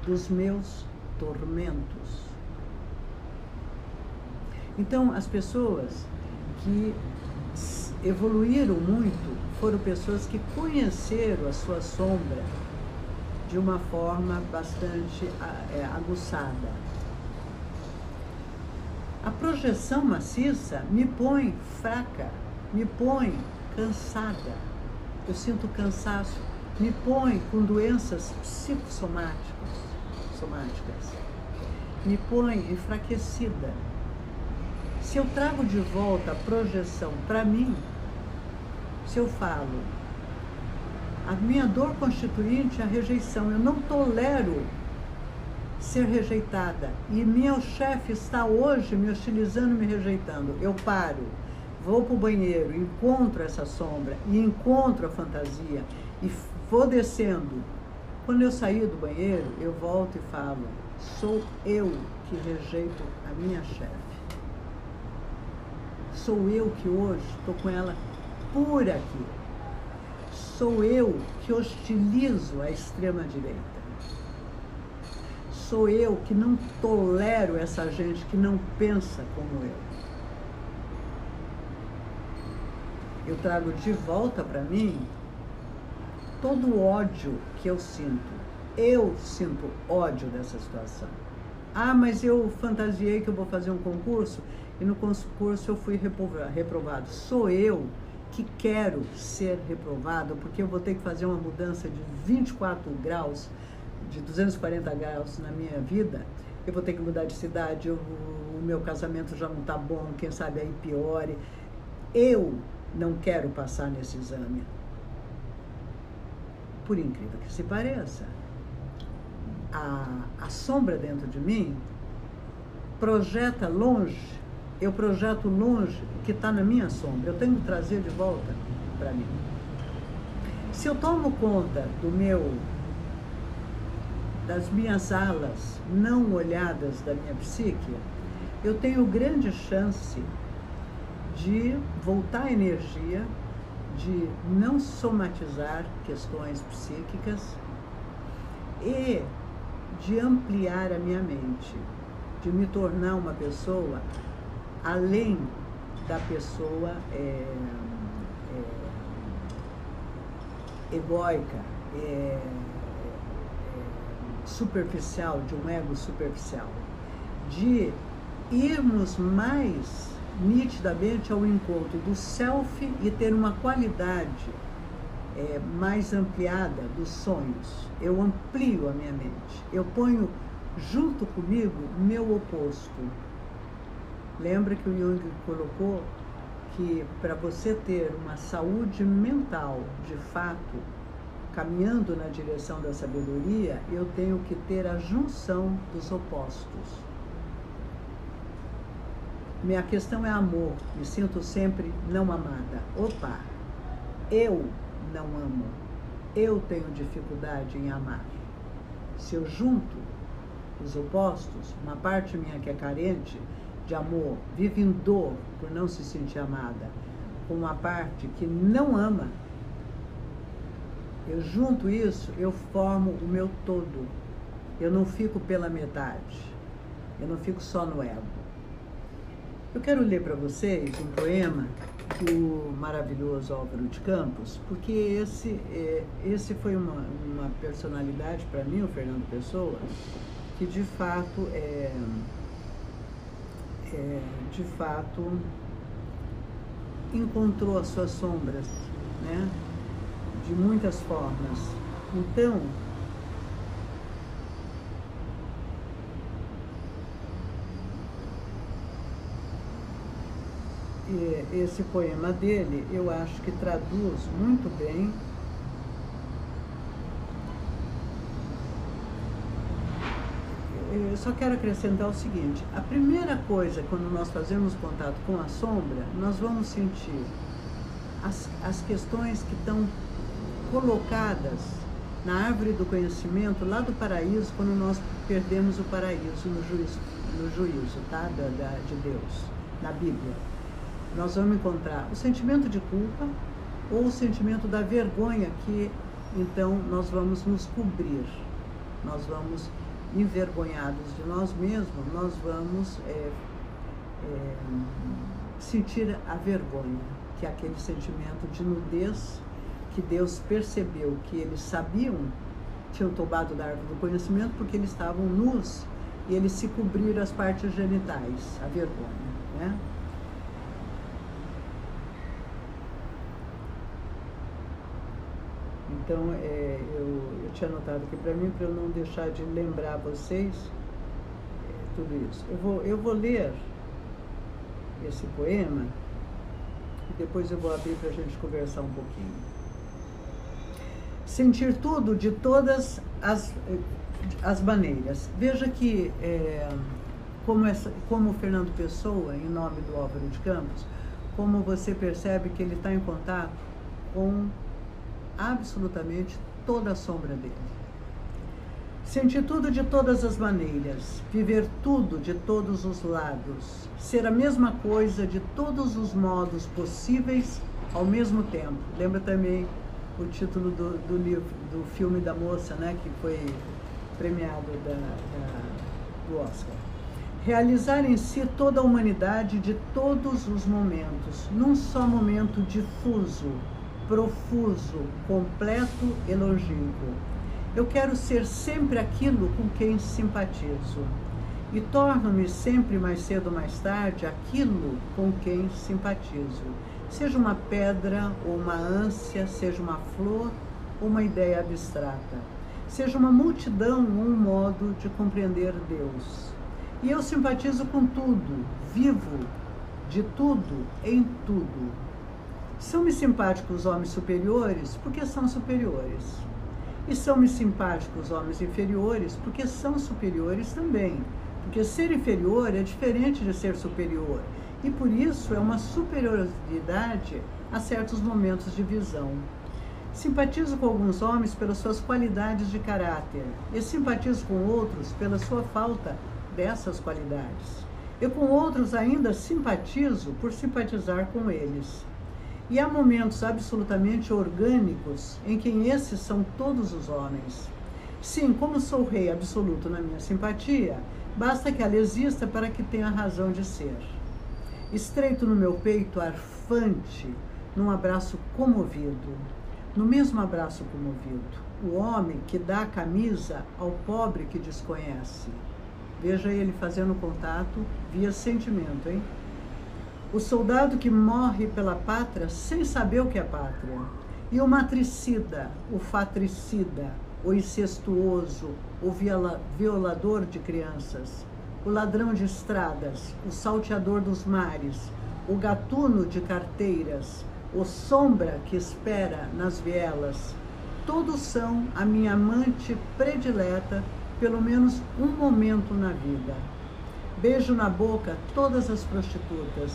dos meus tormentos. Então, as pessoas que evoluíram muito foram pessoas que conheceram a sua sombra de uma forma bastante é, aguçada. A projeção maciça me põe fraca, me põe cansada. Eu sinto cansaço, me põe com doenças psicossomáticas, somáticas, me põe enfraquecida. Se eu trago de volta a projeção para mim, se eu falo, a minha dor constituinte é a rejeição. Eu não tolero ser rejeitada. E meu chefe está hoje me hostilizando, me rejeitando. Eu paro, vou para o banheiro, encontro essa sombra e encontro a fantasia e vou descendo. Quando eu sair do banheiro, eu volto e falo: sou eu que rejeito a minha chefe. Sou eu que hoje estou com ela por aqui sou eu que hostilizo a extrema-direita. Sou eu que não tolero essa gente que não pensa como eu. Eu trago de volta para mim todo o ódio que eu sinto. Eu sinto ódio dessa situação. Ah, mas eu fantasiei que eu vou fazer um concurso e no concurso eu fui reprovado. Sou eu que quero ser reprovado, porque eu vou ter que fazer uma mudança de 24 graus, de 240 graus na minha vida, eu vou ter que mudar de cidade, eu, o meu casamento já não está bom, quem sabe aí piore. Eu não quero passar nesse exame. Por incrível que se pareça, a, a sombra dentro de mim projeta longe eu projeto longe o que está na minha sombra. Eu tenho que trazer de volta para mim. Se eu tomo conta do meu, das minhas alas não olhadas da minha psique, eu tenho grande chance de voltar a energia, de não somatizar questões psíquicas e de ampliar a minha mente, de me tornar uma pessoa além da pessoa é, é, egóica, é, é, superficial, de um ego superficial, de irmos mais nitidamente ao encontro do self e ter uma qualidade é, mais ampliada dos sonhos. Eu amplio a minha mente, eu ponho junto comigo meu oposto, Lembra que o Jung colocou que para você ter uma saúde mental, de fato, caminhando na direção da sabedoria, eu tenho que ter a junção dos opostos. Minha questão é amor, me sinto sempre não amada. Opa, eu não amo, eu tenho dificuldade em amar. Se eu junto os opostos, uma parte minha que é carente, de amor, vive em dor por não se sentir amada, com uma parte que não ama, eu junto isso, eu formo o meu todo. Eu não fico pela metade. Eu não fico só no ego. Eu quero ler para vocês um poema do maravilhoso Álvaro de Campos, porque esse, é, esse foi uma, uma personalidade para mim, o Fernando Pessoa, que de fato é, é, de fato encontrou as suas sombras, né? De muitas formas. Então, esse poema dele, eu acho que traduz muito bem eu só quero acrescentar o seguinte: a primeira coisa, quando nós fazemos contato com a sombra, nós vamos sentir as, as questões que estão colocadas na árvore do conhecimento lá do paraíso, quando nós perdemos o paraíso no juízo, no juízo tá? da, da de Deus, na Bíblia. Nós vamos encontrar o sentimento de culpa ou o sentimento da vergonha que então nós vamos nos cobrir, nós vamos envergonhados de nós mesmos, nós vamos é, é, sentir a vergonha, que é aquele sentimento de nudez que Deus percebeu que eles sabiam, tinham tomado da árvore do conhecimento porque eles estavam nus e eles se cobriram as partes genitais, a vergonha. Né? Então, é, eu, eu tinha anotado aqui para mim, para eu não deixar de lembrar vocês é, tudo isso. Eu vou, eu vou ler esse poema e depois eu vou abrir para a gente conversar um pouquinho. Sentir tudo de todas as, as maneiras. Veja que, é, como, essa, como o Fernando Pessoa, em nome do Álvaro de Campos, como você percebe que ele está em contato com absolutamente toda a sombra dele. Sentir tudo de todas as maneiras, viver tudo de todos os lados, ser a mesma coisa de todos os modos possíveis ao mesmo tempo. Lembra também o título do, do livro, do filme da moça, né, que foi premiado da, da, do Oscar. Realizar em si toda a humanidade de todos os momentos, num só momento difuso, profuso, completo, elogio. Eu quero ser sempre aquilo com quem simpatizo e torno-me sempre mais cedo ou mais tarde aquilo com quem simpatizo. Seja uma pedra ou uma ânsia, seja uma flor ou uma ideia abstrata, seja uma multidão ou um modo de compreender Deus. E eu simpatizo com tudo, vivo de tudo, em tudo são-me simpáticos os homens superiores porque são superiores. E são-me simpáticos os homens inferiores porque são superiores também. Porque ser inferior é diferente de ser superior. E por isso é uma superioridade a certos momentos de visão. Simpatizo com alguns homens pelas suas qualidades de caráter e simpatizo com outros pela sua falta dessas qualidades. Eu com outros ainda simpatizo por simpatizar com eles. E há momentos absolutamente orgânicos em que esses são todos os homens. Sim, como sou rei absoluto na minha simpatia, basta que ela exista para que tenha razão de ser. Estreito no meu peito, arfante, num abraço comovido, no mesmo abraço comovido, o homem que dá a camisa ao pobre que desconhece. Veja ele fazendo contato via sentimento, hein? o soldado que morre pela pátria sem saber o que é pátria, e o matricida, o fatricida, o incestuoso, o viola, violador de crianças, o ladrão de estradas, o salteador dos mares, o gatuno de carteiras, o sombra que espera nas vielas, todos são a minha amante predileta, pelo menos um momento na vida. Beijo na boca todas as prostitutas,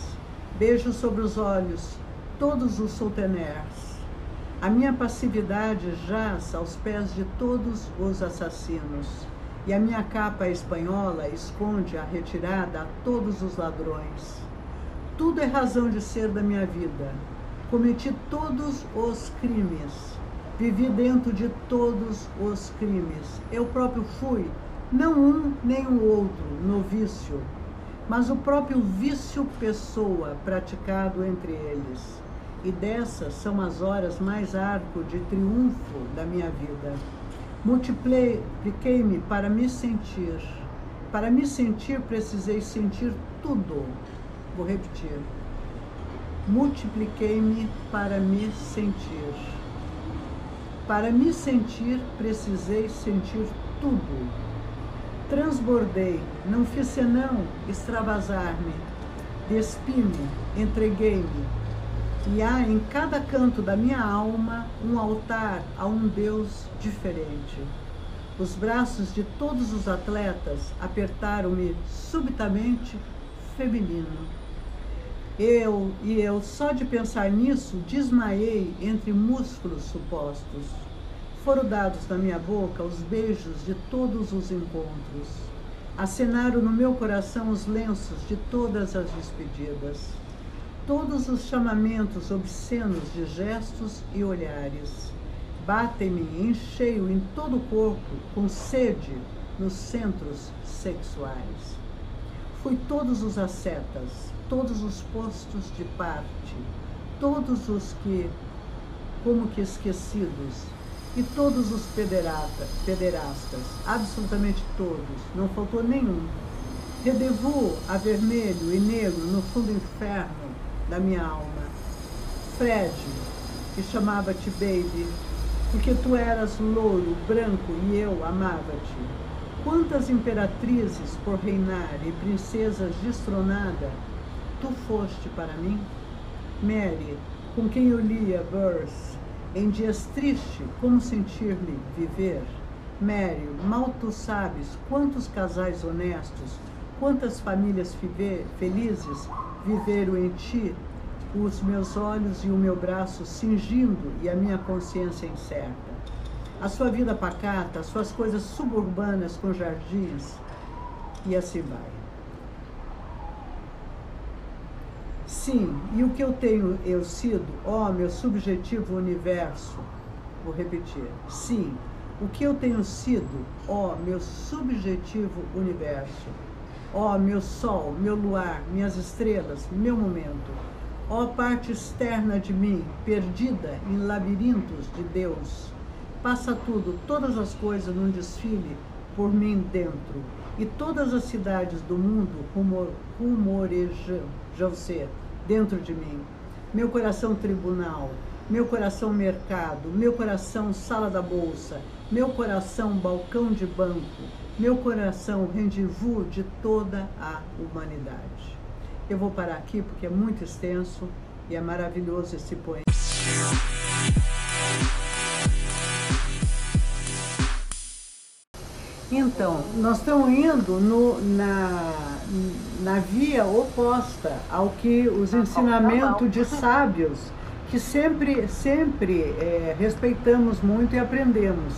Beijo sobre os olhos todos os souteners. A minha passividade jaz aos pés de todos os assassinos, e a minha capa espanhola esconde a retirada a todos os ladrões. Tudo é razão de ser da minha vida. Cometi todos os crimes. Vivi dentro de todos os crimes. Eu próprio fui, não um nem o outro, no vício mas o próprio vício pessoa praticado entre eles. E dessas são as horas mais arco de triunfo da minha vida. Multipliquei-me para me sentir. Para me sentir, precisei sentir tudo. Vou repetir. Multipliquei-me para me sentir. Para me sentir, precisei sentir tudo transbordei, não fiz senão extravasar-me. despi-me, entreguei-me. E há em cada canto da minha alma um altar a um Deus diferente. Os braços de todos os atletas apertaram-me subitamente feminino. Eu e eu, só de pensar nisso, desmaiei entre músculos supostos. Foram dados na minha boca os beijos de todos os encontros. Acenaram no meu coração os lenços de todas as despedidas. Todos os chamamentos obscenos de gestos e olhares. Batem-me em cheio em todo o corpo, com sede nos centros sexuais. Fui todos os ascetas, todos os postos de parte, todos os que, como que esquecidos, e todos os pederata, pederastas, absolutamente todos, não faltou nenhum. Redevu a vermelho e negro no fundo inferno da minha alma. Fred, que chamava-te baby, porque tu eras louro, branco e eu amava-te. Quantas imperatrizes por reinar e princesas destronada tu foste para mim? Mary, com quem eu lia verse, em dias tristes, como sentir-me viver? Mary, mal tu sabes quantos casais honestos, quantas famílias felizes viveram em ti, os meus olhos e o meu braço cingindo e a minha consciência incerta. A sua vida pacata, as suas coisas suburbanas com jardins, e assim vai. Sim, e o que eu tenho eu sido, ó oh, meu subjetivo universo, vou repetir, sim, o que eu tenho sido, ó oh, meu subjetivo universo, ó meu sol, meu luar, minhas estrelas, meu momento, ó parte externa de mim, perdida em labirintos de Deus, passa tudo, todas as coisas num desfile por mim dentro, e todas as cidades do mundo rumor, rumorejam-se dentro de mim. Meu coração tribunal, meu coração mercado, meu coração sala da bolsa, meu coração balcão de banco, meu coração rendezvous de toda a humanidade. Eu vou parar aqui porque é muito extenso e é maravilhoso esse poema. Então, nós estamos indo no, na, na via oposta ao que os ensinamentos de sábios, que sempre, sempre é, respeitamos muito e aprendemos.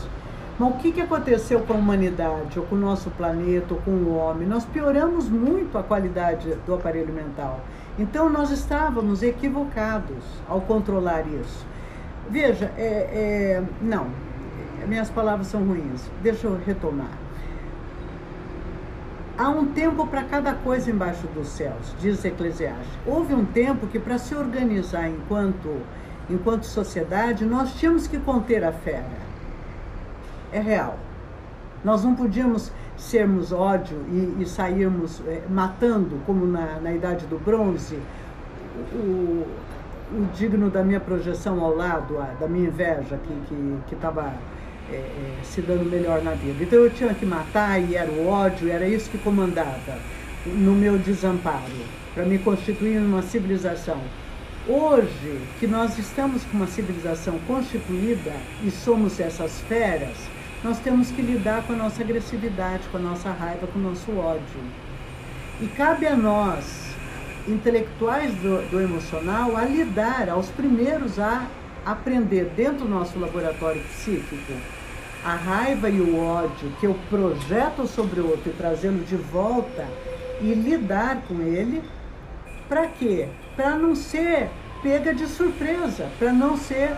Mas o que, que aconteceu com a humanidade, ou com o nosso planeta, ou com o homem? Nós pioramos muito a qualidade do aparelho mental. Então, nós estávamos equivocados ao controlar isso. Veja, é, é, não, minhas palavras são ruins. Deixa eu retomar. Há um tempo para cada coisa embaixo dos céus, diz Eclesiastes. Houve um tempo que, para se organizar enquanto, enquanto sociedade, nós tínhamos que conter a fera. É real. Nós não podíamos sermos ódio e, e sairmos é, matando, como na, na Idade do Bronze, o, o digno da minha projeção ao lado, a, da minha inveja, que estava é, é, se dando melhor na vida. Então eu tinha que matar e era o ódio, era isso que comandava no meu desamparo, para me constituir numa civilização. Hoje, que nós estamos com uma civilização constituída e somos essas feras, nós temos que lidar com a nossa agressividade, com a nossa raiva, com o nosso ódio. E cabe a nós, intelectuais do, do emocional, a lidar, aos primeiros a aprender dentro do nosso laboratório psíquico a raiva e o ódio que eu projeto sobre o outro e trazê-lo de volta e lidar com ele, para quê? Para não ser pega de surpresa, para não ser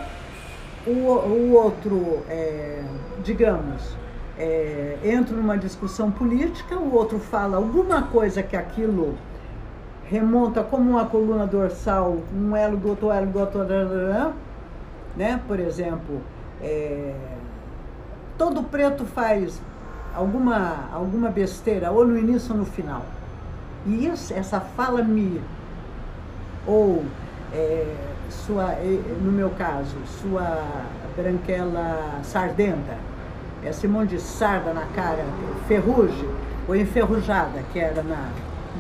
o, o outro, é, digamos, é, entra numa discussão política, o outro fala alguma coisa que aquilo remonta como uma coluna dorsal, um elo do outro elo do outro, né? Por exemplo, é, todo preto faz alguma, alguma besteira, ou no início ou no final. E isso, essa fala me, ou é, sua, no meu caso, sua branquela sardenta, esse monte de sarda na cara, ferrugem, ou enferrujada, que era na,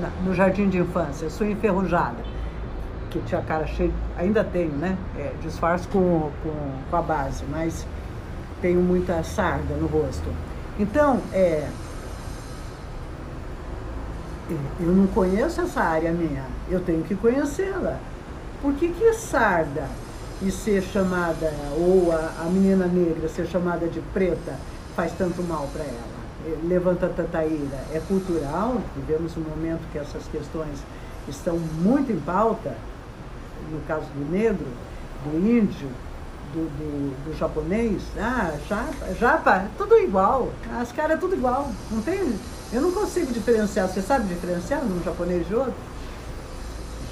na, no jardim de infância, sou enferrujada, que tinha a cara cheia, ainda tenho, né? É, disfarço com, com, com a base, mas tenho muita sarda no rosto. Então, é, eu não conheço essa área minha, eu tenho que conhecê-la. Por que, que sarda e ser chamada, ou a, a menina negra ser chamada de preta, faz tanto mal para ela? É, levanta tanta ira. É cultural, vivemos um momento que essas questões estão muito em pauta, no caso do negro, do índio, do, do, do japonês, ah, japa, japa, tudo igual, as caras é tudo igual, não tem, eu não consigo diferenciar, você sabe diferenciar um japonês de outro?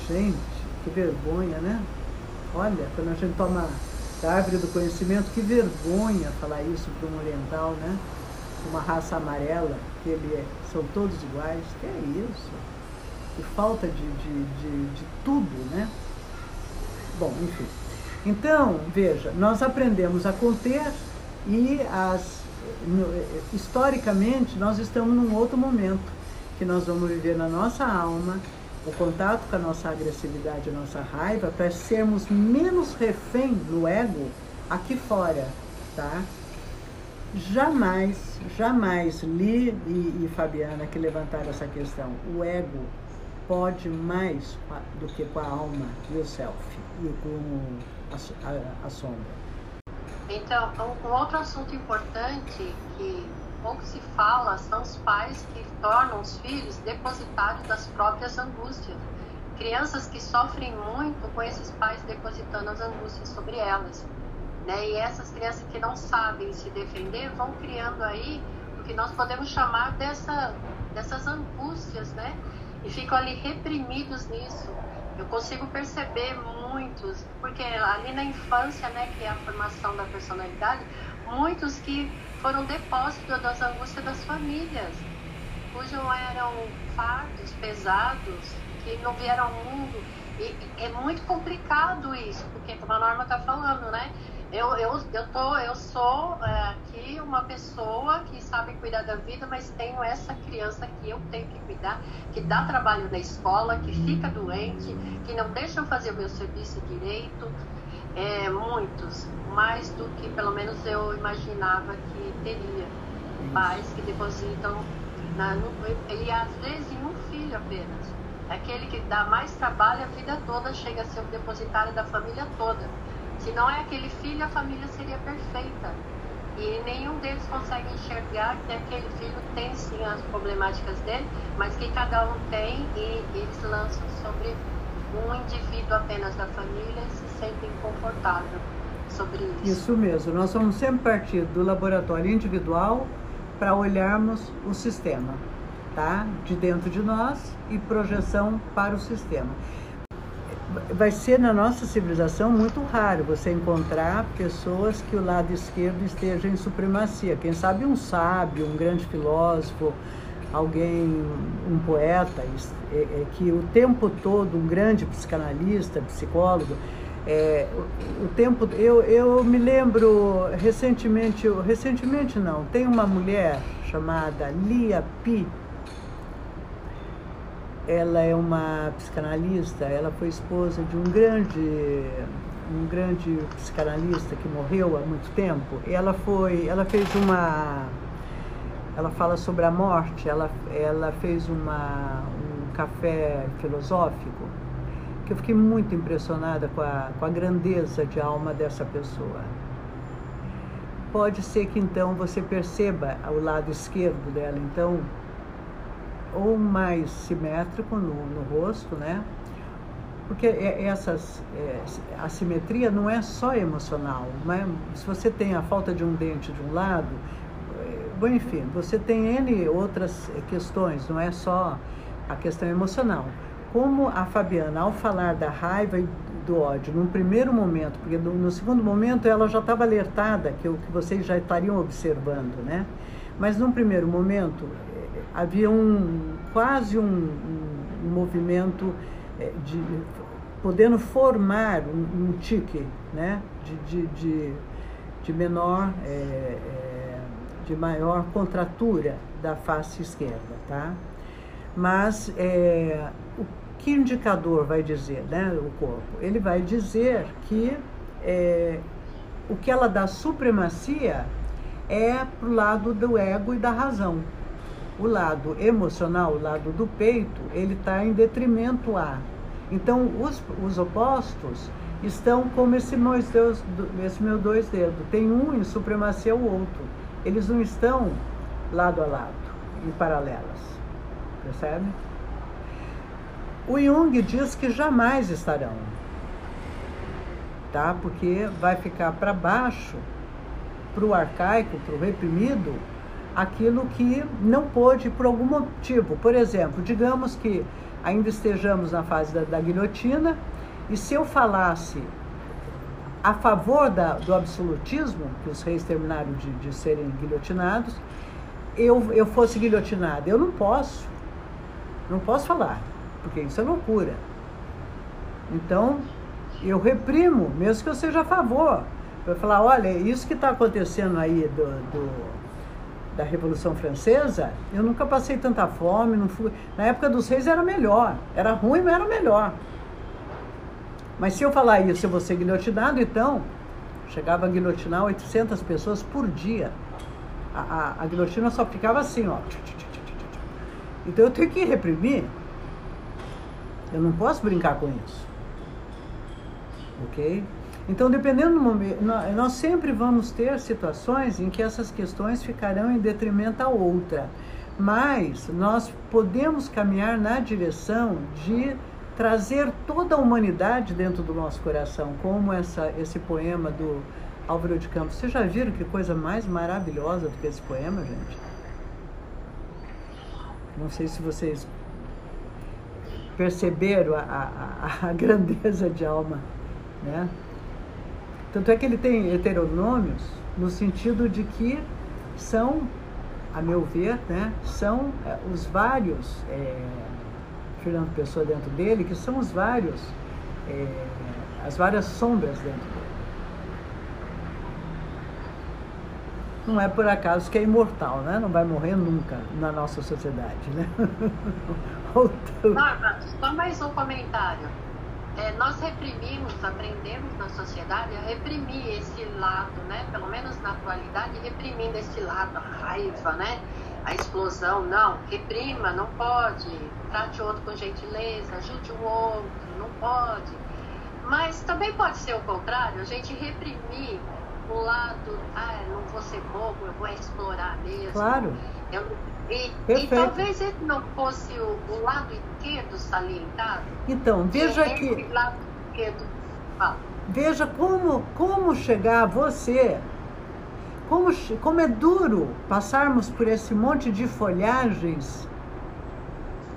Gente, que vergonha, né? Olha, quando a gente toma da árvore do conhecimento, que vergonha falar isso para um oriental, né? Uma raça amarela, que ele é, são todos iguais, que é isso? Que falta de, de, de, de tudo, né? Bom, enfim. Então, veja, nós aprendemos a conter e as, historicamente nós estamos num outro momento que nós vamos viver na nossa alma o contato com a nossa agressividade, a nossa raiva, para sermos menos refém no ego aqui fora, tá? Jamais, jamais Li e, e Fabiana que levantaram essa questão. O ego pode mais do que com a alma e o self e com a, a, a sombra. Então, um outro assunto importante que pouco se fala são os pais que tornam os filhos depositários das próprias angústias. Crianças que sofrem muito com esses pais depositando as angústias sobre elas. Né? E essas crianças que não sabem se defender vão criando aí o que nós podemos chamar dessa, dessas angústias, né? E ficam ali reprimidos nisso. Eu consigo perceber muitos, porque ali na infância, né, que é a formação da personalidade, muitos que foram depósitos das angústias das famílias, cujos eram fardos pesados, que não vieram ao mundo. E é muito complicado isso, porque como a Norma está falando, né? Eu, eu, eu, tô, eu sou é, aqui uma pessoa que sabe cuidar da vida, mas tenho essa criança que eu tenho que cuidar, que dá trabalho na escola, que fica doente, que não deixa eu fazer o meu serviço direito. É, muitos, mais do que pelo menos eu imaginava que teria. Pais que depositam, na, no, e às vezes em um filho apenas. Aquele que dá mais trabalho a vida toda chega a ser o depositário da família toda. Se não é aquele filho, a família seria perfeita. E nenhum deles consegue enxergar que aquele filho tem sim as problemáticas dele, mas que cada um tem e eles lançam sobre um indivíduo apenas da família se sentem confortável sobre isso. Isso mesmo, nós vamos sempre partir do laboratório individual para olharmos o sistema, tá? De dentro de nós e projeção para o sistema vai ser na nossa civilização muito raro você encontrar pessoas que o lado esquerdo esteja em supremacia. Quem sabe um sábio, um grande filósofo, alguém, um poeta, é, é, que o tempo todo, um grande psicanalista, psicólogo, é, o, tempo, eu, eu me lembro recentemente, recentemente não, tem uma mulher chamada Lia Pi, ela é uma psicanalista, ela foi esposa de um grande um grande psicanalista que morreu há muito tempo. Ela foi, ela fez uma ela fala sobre a morte, ela ela fez uma um café filosófico que eu fiquei muito impressionada com a, com a grandeza de alma dessa pessoa. Pode ser que então você perceba o lado esquerdo dela, então ou mais simétrico no, no rosto, né? Porque essas, é, a simetria não é só emocional, né? Se você tem a falta de um dente de um lado, é, bom, enfim, você tem N outras questões, não é só a questão emocional. Como a Fabiana, ao falar da raiva e do ódio, num primeiro momento, porque no, no segundo momento ela já estava alertada, que o que vocês já estariam observando, né? Mas num primeiro momento, havia um, quase um, um, um movimento eh, de podendo formar um, um tique né, de, de, de, de menor, é, de maior contratura da face esquerda. Tá? Mas é, o que indicador vai dizer, né, o corpo? Ele vai dizer que é, o que ela dá supremacia é para o lado do ego e da razão. O lado emocional, o lado do peito, ele está em detrimento a. Então, os, os opostos estão como esse, Deus, esse meu dois dedos. Tem um em supremacia ao outro. Eles não estão lado a lado, em paralelas. Percebe? O Jung diz que jamais estarão. Tá? Porque vai ficar para baixo, para o arcaico, para o reprimido, aquilo que não pôde por algum motivo. Por exemplo, digamos que ainda estejamos na fase da, da guilhotina, e se eu falasse a favor da, do absolutismo, que os reis terminaram de, de serem guilhotinados, eu, eu fosse guilhotinado. Eu não posso. Não posso falar, porque isso é loucura. Então, eu reprimo, mesmo que eu seja a favor. Para falar, olha, isso que está acontecendo aí do, do da Revolução Francesa, eu nunca passei tanta fome, não fui. Na época dos reis era melhor. Era ruim, mas era melhor. Mas se eu falar isso, eu vou ser guilhotinado, então chegava a guilhotinar 800 pessoas por dia. A, a, a guilhotina só ficava assim, ó. Então eu tenho que reprimir. Eu não posso brincar com isso. Ok? Então, dependendo do momento, nós sempre vamos ter situações em que essas questões ficarão em detrimento à outra. Mas nós podemos caminhar na direção de trazer toda a humanidade dentro do nosso coração, como essa, esse poema do Álvaro de Campos. Vocês já viram que coisa mais maravilhosa do que esse poema, gente? Não sei se vocês perceberam a, a, a grandeza de alma, né? Tanto é que ele tem heteronômios no sentido de que são, a meu ver, né, são é, os vários é, Fernando Pessoa dentro dele, que são os vários, é, as várias sombras dentro dele. Não é por acaso que é imortal, né? Não vai morrer nunca na nossa sociedade, né? Bárbara, só mais um comentário. É, nós reprimimos, aprendemos na sociedade a reprimir esse lado, né? Pelo menos na atualidade, reprimindo esse lado, a raiva, né? A explosão, não, reprima, não pode, trate o outro com gentileza, ajude o outro, não pode. Mas também pode ser o contrário, a gente reprimir o lado, ah, não vou ser bobo, eu vou explorar mesmo. Claro. Eu, e, e, talvez ele não fosse o, o, lado esquerdo salientado. Então, veja que. Lado esquerdo, fala. Veja como, como chegar você como, como é duro passarmos por esse monte de folhagens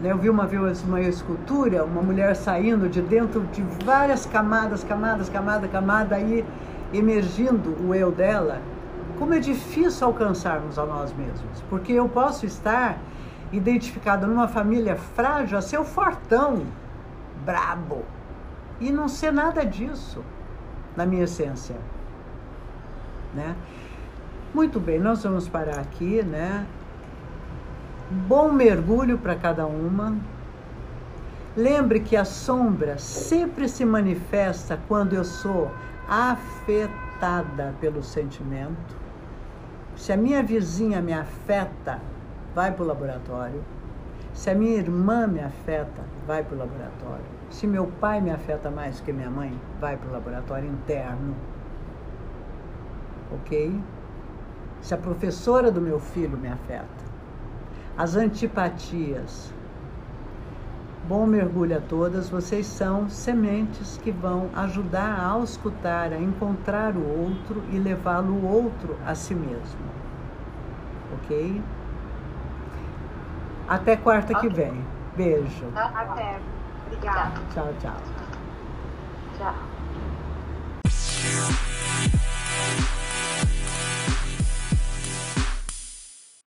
eu vi uma vez uma escultura, uma mulher saindo de dentro de várias camadas, camadas, camada, camada, aí emergindo o eu dela. Como é difícil alcançarmos a nós mesmos, porque eu posso estar identificado numa família frágil a ser o fortão, brabo, e não ser nada disso na minha essência, né? Muito bem, nós vamos parar aqui, né? Bom mergulho para cada uma. Lembre que a sombra sempre se manifesta quando eu sou afetada pelo sentimento. Se a minha vizinha me afeta, vai para o laboratório. Se a minha irmã me afeta, vai para o laboratório. Se meu pai me afeta mais que minha mãe, vai para o laboratório interno. Ok? Se a professora do meu filho me afeta, as antipatias. Bom mergulho a todas, vocês são sementes que vão ajudar a auscultar, a encontrar o outro e levá-lo o outro a si mesmo. Ok? Até quarta okay. que vem. Beijo. Até. Obrigada. Tchau, tchau. Tchau.